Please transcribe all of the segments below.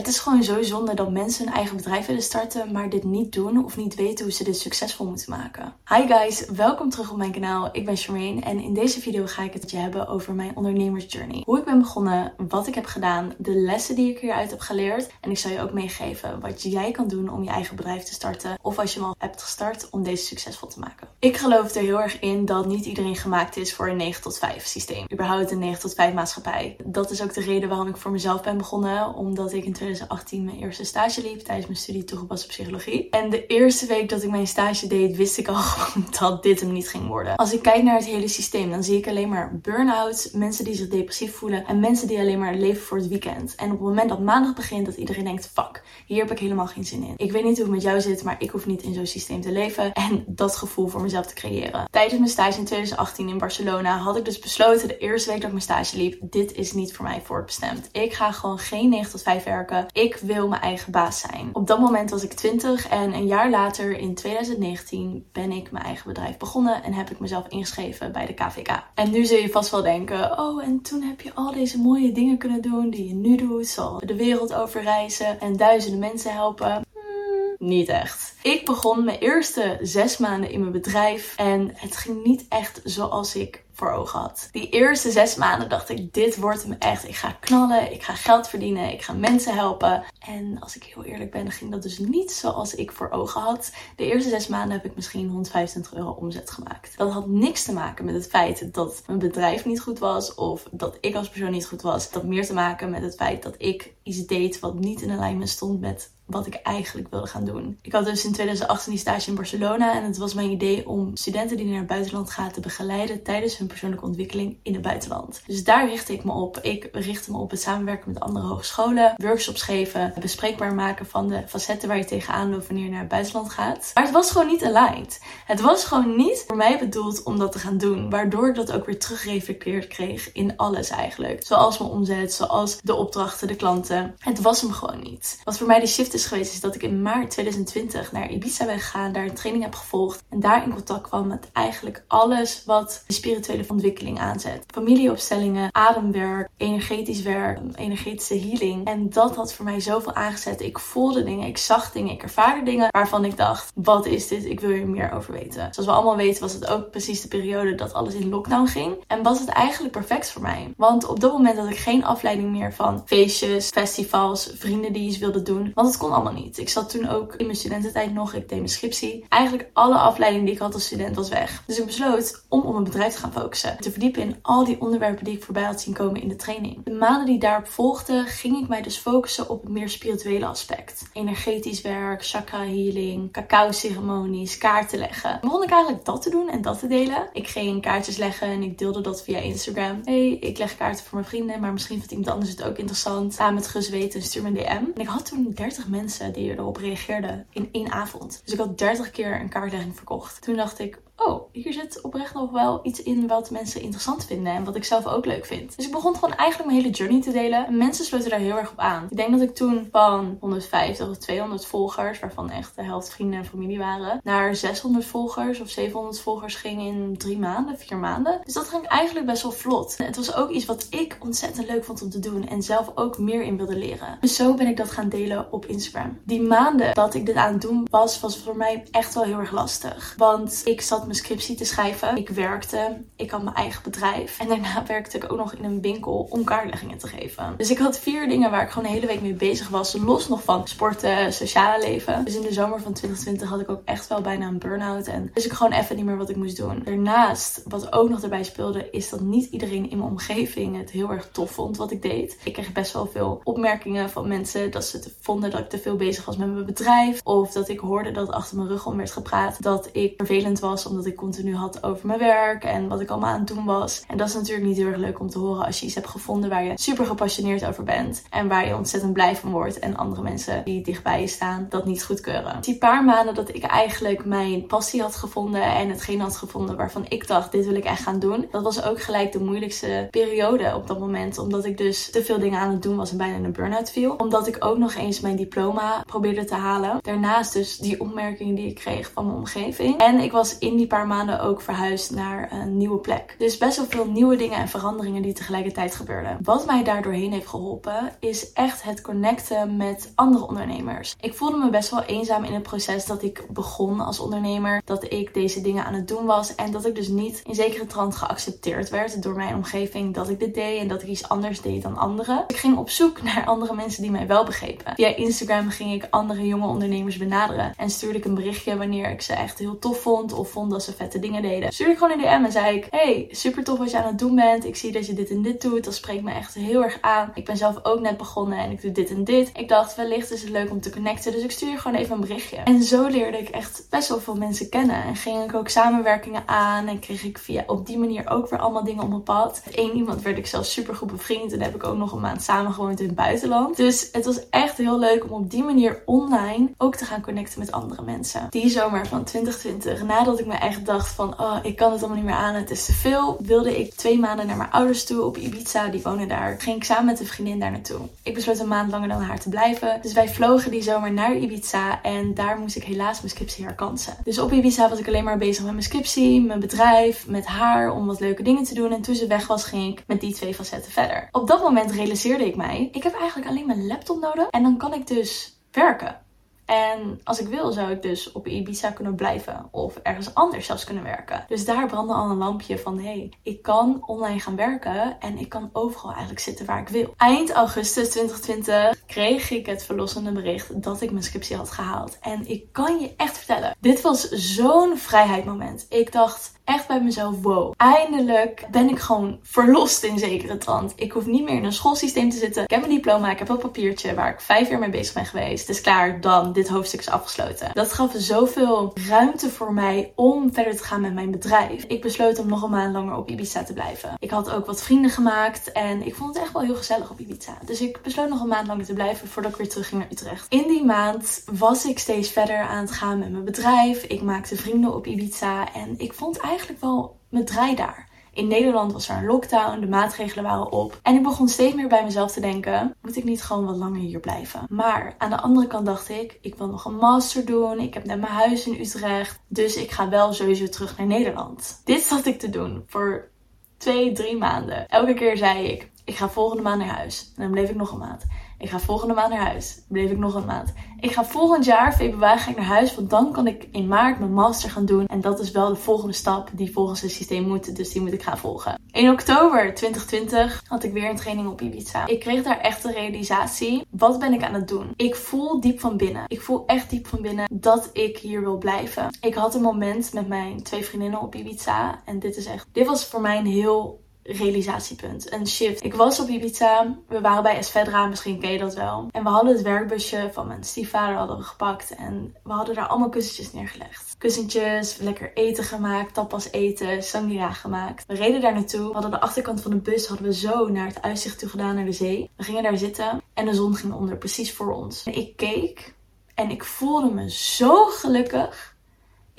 Het is gewoon zo zonde dat mensen een eigen bedrijf willen starten, maar dit niet doen of niet weten hoe ze dit succesvol moeten maken. Hi guys, welkom terug op mijn kanaal. Ik ben Charmaine en in deze video ga ik het je hebben over mijn ondernemersjourney. Hoe ik ben begonnen, wat ik heb gedaan, de lessen die ik hieruit heb geleerd. En ik zal je ook meegeven wat jij kan doen om je eigen bedrijf te starten of als je hem al hebt gestart om deze succesvol te maken. Ik geloof er heel erg in dat niet iedereen gemaakt is voor een 9 tot 5 systeem. Überhaupt een 9 tot 5 maatschappij. Dat is ook de reden waarom ik voor mezelf ben begonnen, omdat ik in 2018 mijn eerste stage liep tijdens mijn studie toegepaste psychologie. En de eerste week dat ik mijn stage deed, wist ik al gewoon dat dit hem niet ging worden. Als ik kijk naar het hele systeem, dan zie ik alleen maar burn-outs, mensen die zich depressief voelen en mensen die alleen maar leven voor het weekend. En op het moment dat maandag begint, dat iedereen denkt: fuck, hier heb ik helemaal geen zin in. Ik weet niet hoe het met jou zit, maar ik hoef niet in zo'n systeem te leven en dat gevoel voor mezelf te creëren. Tijdens mijn stage in 2018 in Barcelona had ik dus besloten de eerste week dat ik mijn stage liep: dit is niet voor mij voorbestemd. Ik ga gewoon geen 9 tot 5 werken. Ik wil mijn eigen baas zijn. Op dat moment was ik 20 en een jaar later, in 2019, ben ik mijn eigen bedrijf begonnen en heb ik mezelf ingeschreven bij de KVK. En nu zul je vast wel denken: oh, en toen heb je al deze mooie dingen kunnen doen die je nu doet, zoals de wereld overreizen en duizenden mensen helpen. Niet echt. Ik begon mijn eerste zes maanden in mijn bedrijf en het ging niet echt zoals ik voor ogen had. Die eerste zes maanden dacht ik, dit wordt hem echt. Ik ga knallen, ik ga geld verdienen, ik ga mensen helpen. En als ik heel eerlijk ben, ging dat dus niet zoals ik voor ogen had. De eerste zes maanden heb ik misschien 125 euro omzet gemaakt. Dat had niks te maken met het feit dat mijn bedrijf niet goed was of dat ik als persoon niet goed was. Dat had meer te maken met het feit dat ik iets deed wat niet in alignment stond met wat ik eigenlijk wilde gaan doen. Ik had dus in 2018 die stage in Barcelona en het was mijn idee om studenten die naar het buitenland gaan te begeleiden tijdens hun persoonlijke ontwikkeling in het buitenland. Dus daar richtte ik me op. Ik richtte me op het samenwerken met andere hogescholen, workshops geven, bespreekbaar maken van de facetten waar je tegenaan loopt wanneer je naar het buitenland gaat. Maar het was gewoon niet aligned. Het was gewoon niet voor mij bedoeld om dat te gaan doen, waardoor ik dat ook weer teruggereflecteerd kreeg in alles eigenlijk. Zoals mijn omzet, zoals de opdrachten, de klanten. Het was hem gewoon niet. Wat voor mij de shift is geweest, is dat ik in maart 2020 naar Ibiza ben gegaan, daar een training heb gevolgd en daar in contact kwam met eigenlijk alles wat de spirituele ontwikkeling aanzet. Familieopstellingen, ademwerk, energetisch werk, energetische healing. En dat had voor mij zoveel aangezet. Ik voelde dingen, ik zag dingen, ik ervaarde dingen waarvan ik dacht, wat is dit? Ik wil hier meer over weten. Zoals we allemaal weten was het ook precies de periode dat alles in lockdown ging. En was het eigenlijk perfect voor mij. Want op dat moment had ik geen afleiding meer van feestjes, festivals, vrienden die iets wilden doen. Want het kon allemaal niet. Ik zat toen ook in mijn studententijd nog. Ik deed mijn scriptie. Eigenlijk alle afleiding die ik had als student was weg. Dus ik besloot om op mijn bedrijf te gaan focussen. Te verdiepen in al die onderwerpen die ik voorbij had zien komen in de training. De maanden die daarop volgden, ging ik mij dus focussen op het meer spirituele aspect. Energetisch werk, chakra healing, cacao ceremonies, kaarten leggen. Begon ik eigenlijk dat te doen en dat te delen. Ik ging kaartjes leggen en ik deelde dat via Instagram. Hey, ik leg kaarten voor mijn vrienden, maar misschien vindt iemand anders het ook interessant. Samen met gezweten, stuur me een DM. En ik had toen 30 mensen die erop reageerden in één avond. Dus ik had 30 keer een kaartlegging verkocht. Toen dacht ik, oh, hier zit oprecht nog wel iets in wat mensen interessant vinden en wat ik zelf ook leuk vind. Dus ik begon gewoon eigenlijk mijn hele journey te delen. En mensen sloten daar heel erg op aan. Ik denk dat ik toen van 150 of 200 volgers, waarvan echt de helft vrienden en familie waren, naar 600 volgers of 700 volgers ging in drie maanden, vier maanden. Dus dat ging eigenlijk best wel vlot. Het was ook iets wat ik ontzettend leuk vond om te doen en zelf ook meer in wilde leren. Dus zo ben ik dat gaan delen op Instagram. Die maanden dat ik dit aan het doen was, was voor mij echt wel heel erg lastig. Want ik zat mijn scriptie te schrijven. Ik werkte. Ik had mijn eigen bedrijf. En daarna werkte ik ook nog in een winkel om kaartleggingen te geven. Dus ik had vier dingen waar ik gewoon de hele week mee bezig was. Los nog van sporten, sociale leven. Dus in de zomer van 2020 had ik ook echt wel bijna een burn-out. En dus ik gewoon even niet meer wat ik moest doen. Daarnaast, wat ook nog erbij speelde, is dat niet iedereen in mijn omgeving het heel erg tof vond wat ik deed. Ik kreeg best wel veel opmerkingen van mensen dat ze vonden dat ik te veel bezig was met mijn bedrijf. Of dat ik hoorde dat achter mijn rug om werd gepraat dat ik vervelend was omdat ik continu had over mijn werk en wat ik allemaal aan het doen was. En dat is natuurlijk niet heel erg leuk om te horen als je iets hebt gevonden waar je super gepassioneerd over bent en waar je ontzettend blij van wordt en andere mensen die dichtbij je staan dat niet goedkeuren. Die paar maanden dat ik eigenlijk mijn passie had gevonden en hetgeen had gevonden waarvan ik dacht dit wil ik echt gaan doen, dat was ook gelijk de moeilijkste periode op dat moment omdat ik dus te veel dingen aan het doen was en bijna in een burn-out viel. Omdat ik ook nog eens mijn diploma probeerde te halen. Daarnaast dus die opmerkingen die ik kreeg van mijn omgeving. En ik was in die paar maanden ook verhuisd naar een nieuwe plek. Dus best wel veel nieuwe dingen en veranderingen die tegelijkertijd gebeurden. Wat mij daar doorheen heeft geholpen is echt het connecten met andere ondernemers. Ik voelde me best wel eenzaam in het proces dat ik begon als ondernemer. Dat ik deze dingen aan het doen was en dat ik dus niet in zekere trant geaccepteerd werd door mijn omgeving dat ik dit deed en dat ik iets anders deed dan anderen. Ik ging op zoek naar andere mensen die mij wel begrepen. Via Instagram ging ik andere jonge ondernemers benaderen en stuurde ik een berichtje wanneer ik ze echt heel tof vond of vond dat ze vette dingen deden. Stuurde ik gewoon in DM en zei ik: Hey, super tof wat je aan het doen bent. Ik zie dat je dit en dit doet. Dat spreekt me echt heel erg aan. Ik ben zelf ook net begonnen en ik doe dit en dit. Ik dacht, wellicht is het leuk om te connecten. Dus ik stuur je gewoon even een berichtje. En zo leerde ik echt best wel veel mensen kennen. En ging ik ook samenwerkingen aan. En kreeg ik via op die manier ook weer allemaal dingen op mijn pad. Met één iemand werd ik zelfs super goed bevriend. En heb ik ook nog een maand samen gewoond in het buitenland. Dus het was echt heel leuk om op die manier online ook te gaan connecten met andere mensen. Die zomer van 2020, nadat ik me echt dacht van, oh, ik kan het allemaal niet meer aan, het is te veel, wilde ik twee maanden naar mijn ouders toe op Ibiza. Die wonen daar. Ging ik samen met een vriendin daar naartoe. Ik besloot een maand langer dan haar te blijven. Dus wij vlogen die zomer naar Ibiza en daar moest ik helaas mijn scriptie herkansen. Dus op Ibiza was ik alleen maar bezig met mijn scriptie, mijn bedrijf, met haar om wat leuke dingen te doen. En toen ze weg was, ging ik met die twee facetten verder. Op dat moment realiseerde ik mij, ik heb eigenlijk alleen mijn laptop nodig en dan kan ik dus werken. En als ik wil, zou ik dus op Ibiza kunnen blijven of ergens anders zelfs kunnen werken. Dus daar brandde al een lampje van: hé, hey, ik kan online gaan werken en ik kan overal eigenlijk zitten waar ik wil. Eind augustus 2020 kreeg ik het verlossende bericht dat ik mijn scriptie had gehaald. En ik kan je echt vertellen, dit was zo'n vrijheidmoment. Ik dacht, echt bij mezelf, wow, eindelijk ben ik gewoon verlost in zekere trant. Ik hoef niet meer in een schoolsysteem te zitten. Ik heb mijn diploma, ik heb een papiertje waar ik vijf jaar mee bezig ben geweest. Het is klaar, dan, dit hoofdstuk is afgesloten. Dat gaf zoveel ruimte voor mij om verder te gaan met mijn bedrijf. Ik besloot om nog een maand langer op Ibiza te blijven. Ik had ook wat vrienden gemaakt en ik vond het echt wel heel gezellig op Ibiza. Dus ik besloot nog een maand langer te blijven voordat ik weer terug ging naar Utrecht. In die maand was ik steeds verder aan het gaan met mijn bedrijf. Ik maakte vrienden op Ibiza en ik vond eigenlijk eigenlijk wel mijn draai daar. In Nederland was er een lockdown, de maatregelen waren op. En ik begon steeds meer bij mezelf te denken: moet ik niet gewoon wat langer hier blijven? Maar aan de andere kant dacht ik: ik wil nog een master doen. Ik heb net mijn huis in Utrecht. Dus ik ga wel sowieso terug naar Nederland. Dit zat ik te doen voor twee, drie maanden. Elke keer zei ik: ik ga volgende maand naar huis. En dan bleef ik nog een maand. Ik ga volgende maand naar huis. Bleef ik nog een maand. Ik ga volgend jaar, februari, ga ik naar huis. Want dan kan ik in maart mijn master gaan doen. En dat is wel de volgende stap die volgens het systeem moet. Dus die moet ik gaan volgen. In oktober 2020 had ik weer een training op Ibiza. Ik kreeg daar echt de realisatie. Wat ben ik aan het doen? Ik voel diep van binnen. Ik voel echt diep van binnen dat ik hier wil blijven. Ik had een moment met mijn twee vriendinnen op Ibiza. En dit is echt. Dit was voor mij een heel realisatiepunt, een shift. Ik was op Ibiza, we waren bij Esvedra, misschien ken je dat wel. En we hadden het werkbusje van mijn stiefvader hadden we gepakt en we hadden daar allemaal kussentjes neergelegd. Kussentjes, lekker eten gemaakt, tapas eten, sangria gemaakt. We reden daar naartoe, we hadden de achterkant van de bus hadden we zo naar het uitzicht toe gedaan naar de zee. We gingen daar zitten en de zon ging onder, precies voor ons. En ik keek en ik voelde me zo gelukkig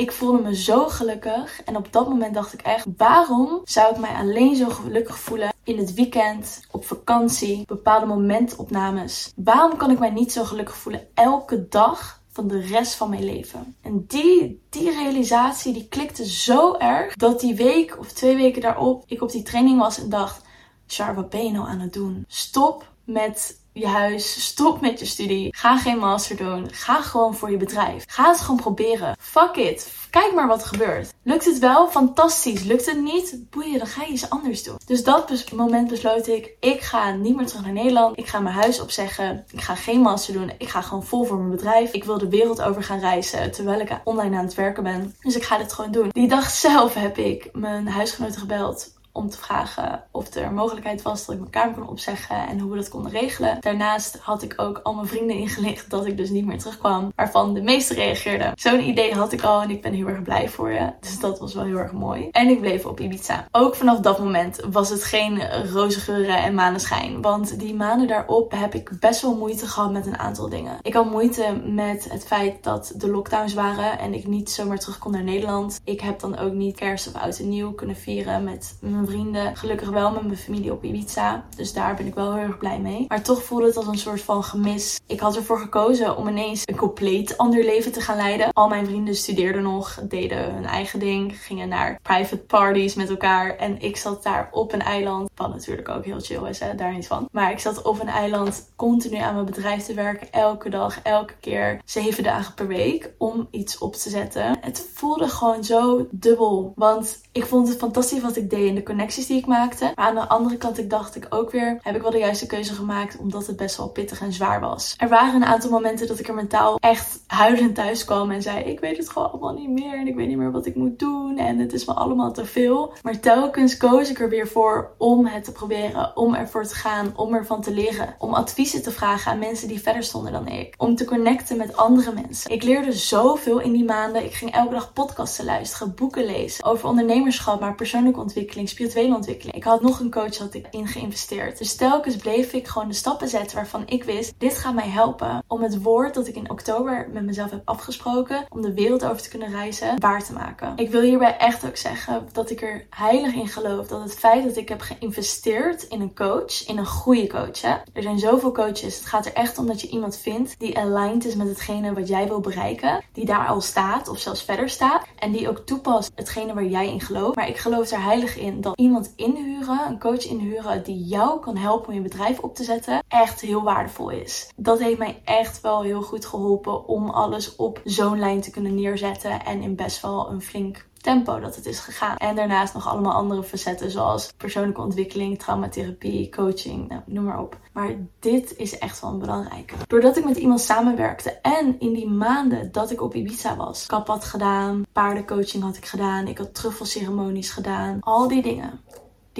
ik voelde me zo gelukkig. En op dat moment dacht ik echt: waarom zou ik mij alleen zo gelukkig voelen in het weekend, op vakantie, bepaalde momentopnames? Waarom kan ik mij niet zo gelukkig voelen elke dag van de rest van mijn leven. En die, die realisatie die klikte zo erg dat die week of twee weken daarop ik op die training was en dacht: Char, wat ben je nou aan het doen? Stop met je huis. Stop met je studie. Ga geen master doen. Ga gewoon voor je bedrijf. Ga het gewoon proberen. Fuck it. Kijk maar wat er gebeurt. Lukt het wel? Fantastisch. Lukt het niet? Boeien, dan ga je iets anders doen. Dus dat moment besloot ik, ik ga niet meer terug naar Nederland. Ik ga mijn huis opzeggen. Ik ga geen master doen. Ik ga gewoon vol voor mijn bedrijf. Ik wil de wereld over gaan reizen terwijl ik online aan het werken ben. Dus ik ga dit gewoon doen. Die dag zelf heb ik mijn huisgenoten gebeld om te vragen of er mogelijkheid was dat ik mijn kamer kon opzeggen en hoe we dat konden regelen. Daarnaast had ik ook al mijn vrienden ingelicht dat ik dus niet meer terugkwam, waarvan de meeste reageerden. Zo'n idee had ik al en ik ben heel erg blij voor je. Dus dat was wel heel erg mooi. En ik bleef op Ibiza. Ook vanaf dat moment was het geen roze geuren en maneschijn, want die maanden daarop heb ik best wel moeite gehad met een aantal dingen. Ik had moeite met het feit dat de lockdowns waren en ik niet zomaar terug kon naar Nederland. Ik heb dan ook niet kerst of oud en nieuw kunnen vieren met vrienden. Gelukkig wel met mijn familie op Ibiza. Dus daar ben ik wel heel erg blij mee. Maar toch voelde het als een soort van gemis. Ik had ervoor gekozen om ineens een compleet ander leven te gaan leiden. Al mijn vrienden studeerden nog, deden hun eigen ding, gingen naar private parties met elkaar. En ik zat daar op een eiland. Wat natuurlijk ook heel chill is, hè? daar niet van. Maar ik zat op een eiland continu aan mijn bedrijf te werken. Elke dag, elke keer, zeven dagen per week. Om iets op te zetten. Het voelde gewoon zo dubbel. Want ik vond het fantastisch wat ik deed en de connecties die ik maakte. Maar aan de andere kant ik dacht ik ook weer, heb ik wel de juiste keuze gemaakt omdat het best wel pittig en zwaar was. Er waren een aantal momenten dat ik er mentaal echt huilend thuis kwam en zei ik weet het gewoon allemaal niet meer en ik weet niet meer wat ik moet doen en het is me allemaal te veel. Maar telkens koos ik er weer voor om het te proberen, om ervoor te gaan, om ervan te leren, om adviezen te vragen aan mensen die verder stonden dan ik, om te connecten met andere mensen. Ik leerde zoveel in die maanden. Ik ging elke dag podcasten luisteren, boeken lezen over ondernemerschap, maar persoonlijke ontwikkeling, spirituele ontwikkeling. Ik had nog een coach had ik in geïnvesteerd. Dus telkens bleef ik gewoon de stappen zetten waarvan ik wist, dit gaat mij helpen om het woord dat ik in oktober met mezelf heb afgesproken, om de wereld over te kunnen reizen, waar te maken. Ik wil hierbij echt ook zeggen dat ik er heilig in geloof dat het feit dat ik heb geïnvesteerd in een coach, in een goede coach. Hè? Er zijn zoveel coaches. Het gaat er echt om dat je iemand vindt die aligned is met hetgene wat jij wil bereiken, die daar al staat of zelfs verder staat en die ook toepast hetgene waar jij in gelooft. Maar ik geloof er heilig in dat iemand inhuren, een coach inhuren die jou kan helpen om je bedrijf op te zetten, echt heel waardevol is. Dat heeft mij echt wel heel goed geholpen om alles op zo'n lijn te kunnen neerzetten en in best wel een flink tempo dat het is gegaan. En daarnaast nog allemaal andere facetten zoals persoonlijke ontwikkeling, traumatherapie, coaching, nou, noem maar op. Maar dit is echt wel een belangrijke. Doordat ik met iemand samenwerkte en in die maanden dat ik op Ibiza was, kap had gedaan, paardencoaching had ik gedaan, ik had truffelceremonies gedaan, al die dingen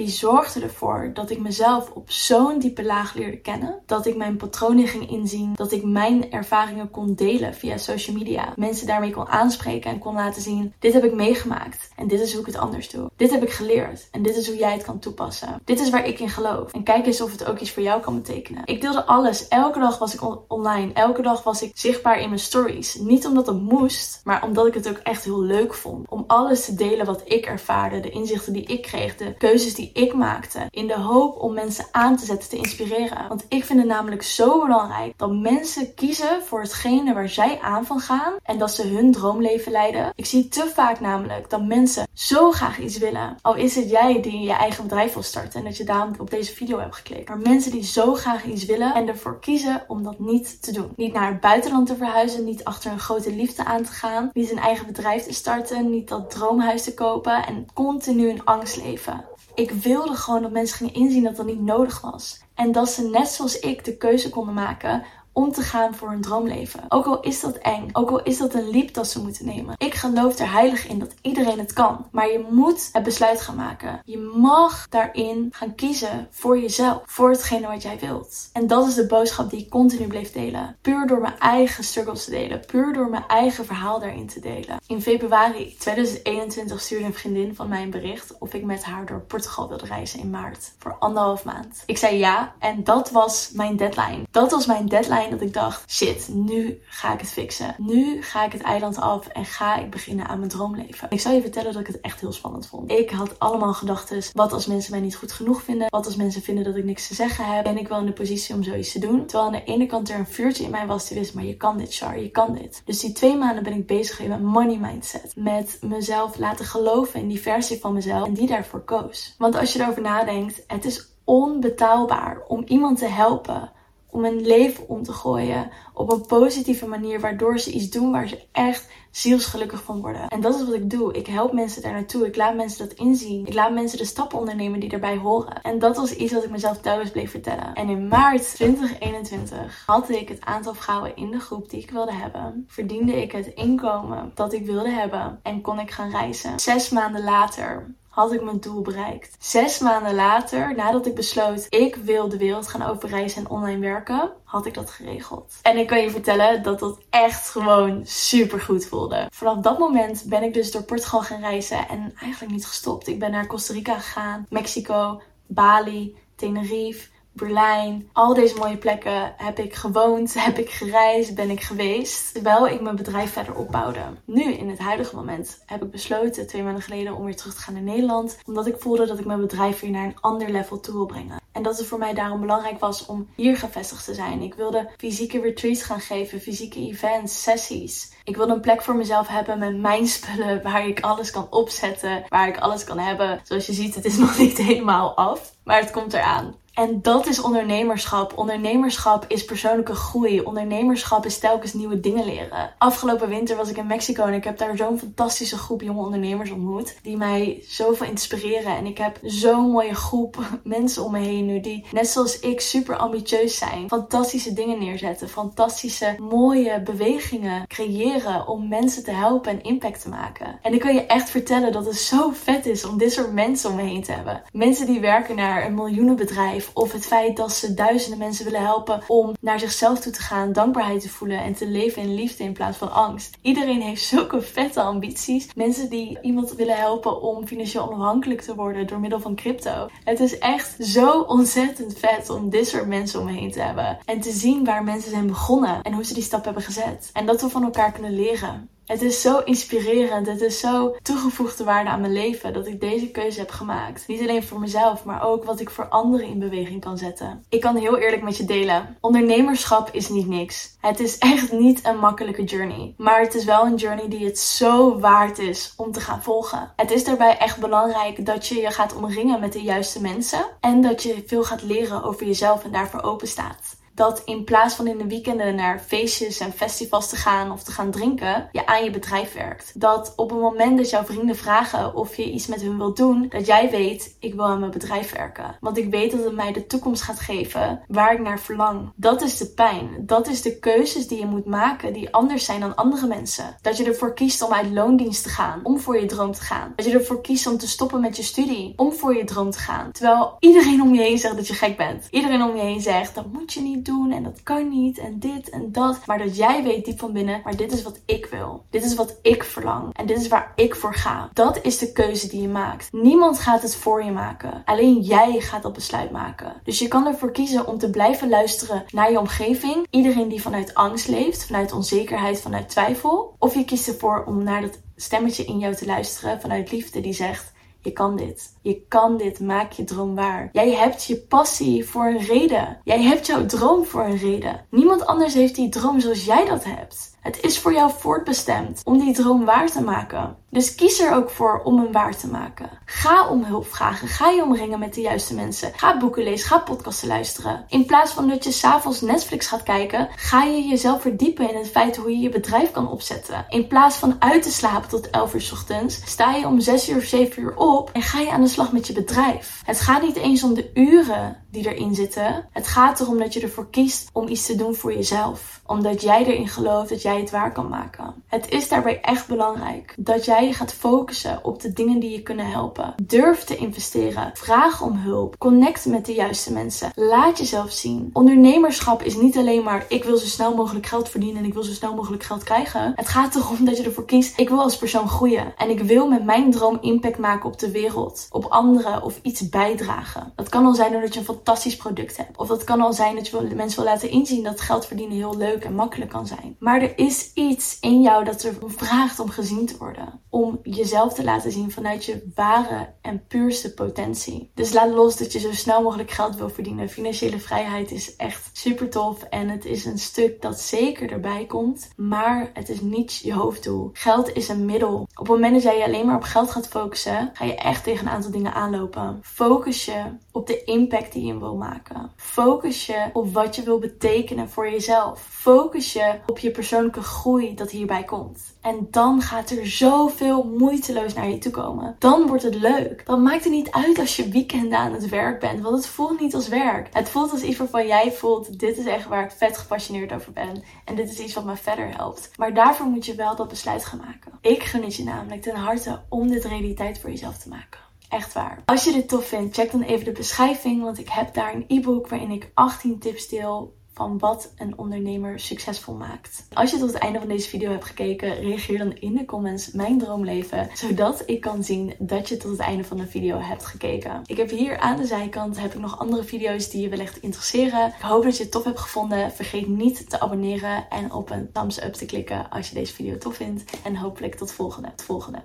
die zorgde ervoor dat ik mezelf op zo'n diepe laag leerde kennen. Dat ik mijn patronen ging inzien. Dat ik mijn ervaringen kon delen via social media. Mensen daarmee kon aanspreken en kon laten zien: dit heb ik meegemaakt en dit is hoe ik het anders doe. Dit heb ik geleerd en dit is hoe jij het kan toepassen. Dit is waar ik in geloof. En kijk eens of het ook iets voor jou kan betekenen. Ik deelde alles. Elke dag was ik online. Elke dag was ik zichtbaar in mijn stories. Niet omdat het moest, maar omdat ik het ook echt heel leuk vond. Om alles te delen wat ik ervaarde, de inzichten die ik kreeg, de keuzes die ik maakte. In de hoop om mensen aan te zetten, te inspireren. Want ik vind het namelijk zo belangrijk dat mensen kiezen voor hetgene waar zij aan van gaan. En dat ze hun droomleven leiden. Ik zie te vaak namelijk dat mensen zo graag iets willen. Al is het jij die je eigen bedrijf wil starten. En dat je daarom op deze video hebt geklikt. Maar mensen die zo graag iets willen en ervoor kiezen om dat niet te doen. Niet naar het buitenland te verhuizen. Niet achter een grote liefde aan te gaan. Niet een eigen bedrijf te starten. Niet dat droomhuis te kopen. En continu in angst leven. Ik wilde gewoon dat mensen gingen inzien dat dat niet nodig was. En dat ze net zoals ik de keuze konden maken om te gaan voor een droomleven. Ook al is dat eng, ook al is dat een leap dat ze moeten nemen. Ik geloof er heilig in dat iedereen het kan. Maar je moet het besluit gaan maken. Je mag daarin gaan kiezen voor jezelf, voor hetgene wat jij wilt. En dat is de boodschap die ik continu bleef delen. Puur door mijn eigen struggles te delen, puur door mijn eigen verhaal daarin te delen. In februari 2021 stuurde een vriendin van mij een bericht of ik met haar door Portugal wilde reizen in maart. Voor anderhalf maand. Ik zei ja en dat was mijn deadline. Dat was mijn deadline dat ik dacht: shit, nu ga ik het fixen. Nu ga ik het eiland af en ga ik beginnen aan mijn droomleven. Ik zal je vertellen dat ik het echt heel spannend vond. Ik had allemaal gedachten: wat als mensen mij niet goed genoeg vinden? Wat als mensen vinden dat ik niks te zeggen heb? Ben ik wel in de positie om zoiets te doen? Terwijl aan de ene kant er een vuurtje in mij was die wist: maar je kan dit, Char, je kan dit. Dus die twee maanden ben ik bezig geweest met money mindset. Met mezelf laten geloven in die versie van mezelf en die daarvoor koos. Want als je erover nadenkt, het is onbetaalbaar om iemand te helpen om een leven om te gooien op een positieve manier, waardoor ze iets doen waar ze echt zielsgelukkig van worden. En dat is wat ik doe. Ik help mensen daar naartoe. Ik laat mensen dat inzien. Ik laat mensen de stappen ondernemen die erbij horen. En dat was iets wat ik mezelf telkens bleef vertellen. En in maart 2021 had ik het aantal vrouwen in de groep die ik wilde hebben. Verdiende ik het inkomen dat ik wilde hebben. En kon ik gaan reizen. Zes maanden later had ik mijn doel bereikt. Zes maanden later, nadat ik besloot, ik wil de wereld gaan overreizen en online werken, had ik dat geregeld. En kan je vertellen dat dat echt gewoon super goed voelde. Vanaf dat moment ben ik dus door Portugal gaan reizen en eigenlijk niet gestopt. Ik ben naar Costa Rica gegaan, Mexico, Bali, Tenerife. Berlijn. Al deze mooie plekken heb ik gewoond, heb ik gereisd, ben ik geweest. Terwijl ik mijn bedrijf verder opbouwde. Nu, in het huidige moment, heb ik besloten twee maanden geleden om weer terug te gaan naar Nederland. Omdat ik voelde dat ik mijn bedrijf weer naar een ander level toe wil brengen. En dat het voor mij daarom belangrijk was om hier gevestigd te zijn. Ik wilde fysieke retreats gaan geven, fysieke events, sessies. Ik wilde een plek voor mezelf hebben met mijn spullen, waar ik alles kan opzetten, waar ik alles kan hebben. Zoals je ziet, het is nog niet helemaal af, maar het komt eraan. En dat is ondernemerschap. Ondernemerschap is persoonlijke groei. Ondernemerschap is telkens nieuwe dingen leren. Afgelopen winter was ik in Mexico en ik heb daar zo'n fantastische groep jonge ondernemers ontmoet. Die mij zoveel inspireren. En ik heb zo'n mooie groep mensen om me heen nu die net zoals ik super ambitieus zijn. Fantastische dingen neerzetten. Fantastische mooie bewegingen creëren om mensen te helpen en impact te maken. En ik kan je echt vertellen dat het zo vet is om dit soort mensen om me heen te hebben. Mensen die werken naar een miljoenenbedrijf of het feit dat ze duizenden mensen willen helpen om naar zichzelf toe te gaan, dankbaarheid te voelen en te leven in liefde in plaats van angst. Iedereen heeft zulke vette ambities. Mensen die iemand willen helpen om financieel onafhankelijk te worden door middel van crypto. Het is echt zo ontzettend vet om dit soort mensen om me heen te hebben. En te zien waar mensen zijn begonnen en hoe ze die stap hebben gezet. En dat we van elkaar kunnen leren. Het is zo inspirerend. Het is zo toegevoegde waarde aan mijn leven dat ik deze keuze heb gemaakt. Niet alleen voor mezelf, maar ook wat ik voor anderen in beweging kan zetten. Ik kan heel eerlijk met je delen. Ondernemerschap is niet niks. Het is echt niet een makkelijke journey. Maar het is wel een journey die het zo waard is om te gaan volgen. Het is daarbij echt belangrijk dat je je gaat omringen met de juiste mensen. En dat je veel gaat leren over jezelf en daarvoor open staat dat in plaats van in de weekenden naar feestjes en festivals te gaan of te gaan drinken, je aan je bedrijf werkt. Dat op het moment dat jouw vrienden vragen of je iets met hun wilt doen, dat jij weet, ik wil aan mijn bedrijf werken. Want ik weet dat het mij de toekomst gaat geven waar ik naar verlang. Dat is de pijn. Dat is de keuzes die je moet maken die anders zijn dan andere mensen. Dat je ervoor kiest om uit loondienst te gaan, om voor je droom te gaan. Dat je ervoor kiest om te stoppen met je studie, om voor je droom te gaan. Terwijl iedereen om je heen zegt dat je gek bent. Iedereen om je heen zegt, dat moet je niet doen en dat kan niet en dit en dat. Maar dat jij weet diep van binnen, maar dit is wat ik wil. Dit is wat ik verlang en dit is waar ik voor ga. Dat is de keuze die je maakt. Niemand gaat het voor je maken. Alleen jij gaat dat besluit maken. Dus je kan ervoor kiezen om te blijven luisteren naar je omgeving. Iedereen die vanuit angst leeft, vanuit onzekerheid, vanuit twijfel. Of je kiest ervoor om naar dat stemmetje in jou te luisteren vanuit liefde die zegt: je kan dit. Je kan dit. Maak je droom waar. Jij hebt je passie voor een reden. Jij hebt jouw droom voor een reden. Niemand anders heeft die droom zoals jij dat hebt. Het is voor jou voortbestemd om die droom waar te maken. Dus kies er ook voor om hem waar te maken. Ga om hulp vragen. Ga je omringen met de juiste mensen. Ga boeken lezen. Ga podcasten luisteren. In plaats van dat je s'avonds Netflix gaat kijken, ga je jezelf verdiepen in het feit hoe je je bedrijf kan opzetten. In plaats van uit te slapen tot 11 uur ochtends, sta je om 6 uur of 7 uur op en ga je aan de slag met je bedrijf. Het gaat niet eens om de uren die erin zitten. Het gaat erom dat je ervoor kiest om iets te doen voor jezelf. Omdat jij erin gelooft dat jij het waar kan maken. Het is daarbij echt belangrijk dat jij gaat focussen op de dingen die je kunnen helpen. Durf te investeren. Vraag om hulp. Connect met de juiste mensen. Laat jezelf zien. Ondernemerschap is niet alleen maar ik wil zo snel mogelijk geld verdienen en ik wil zo snel mogelijk geld krijgen. Het gaat erom dat je ervoor kiest ik wil als persoon groeien. En ik wil met mijn droom impact maken op de wereld. Op anderen of iets bijdragen. Dat kan al zijn doordat je een fantastisch product hebt. Of dat kan al zijn dat je mensen wil laten inzien dat geld verdienen heel leuk en makkelijk kan zijn. Maar er is iets in jou dat er vraagt om gezien te worden. Om jezelf te laten zien vanuit je ware en puurste potentie. Dus laat los dat je zo snel mogelijk geld wil verdienen. Financiële vrijheid is echt super tof. En het is een stuk dat zeker erbij komt. Maar het is niet je hoofddoel. Geld is een middel. Op het moment dat jij je alleen maar op geld gaat focussen, ga je echt tegen een aantal dingen aanlopen. Focus je op de impact die je wil maken. Focus je op wat je wil betekenen voor jezelf. Focus je op je persoonlijke groei dat hierbij komt. En dan gaat er zoveel moeiteloos naar je toe komen. Dan wordt het leuk. Dan maakt het niet uit als je weekenden aan het werk bent. Want het voelt niet als werk. Het voelt als iets waarvan jij voelt: dit is echt waar ik vet gepassioneerd over ben. En dit is iets wat me verder helpt. Maar daarvoor moet je wel dat besluit gaan maken. Ik gun je namelijk ten harte om dit realiteit voor jezelf te maken. Echt waar. Als je dit tof vindt, check dan even de beschrijving, want ik heb daar een e-book waarin ik 18 tips deel van wat een ondernemer succesvol maakt. Als je tot het einde van deze video hebt gekeken, reageer dan in de comments mijn droomleven, zodat ik kan zien dat je tot het einde van de video hebt gekeken. Ik heb hier aan de zijkant heb ik nog andere video's die je wellicht interesseren. Ik hoop dat je het tof hebt gevonden. Vergeet niet te abonneren en op een thumbs up te klikken als je deze video tof vindt. En hopelijk tot volgende. Tot volgende.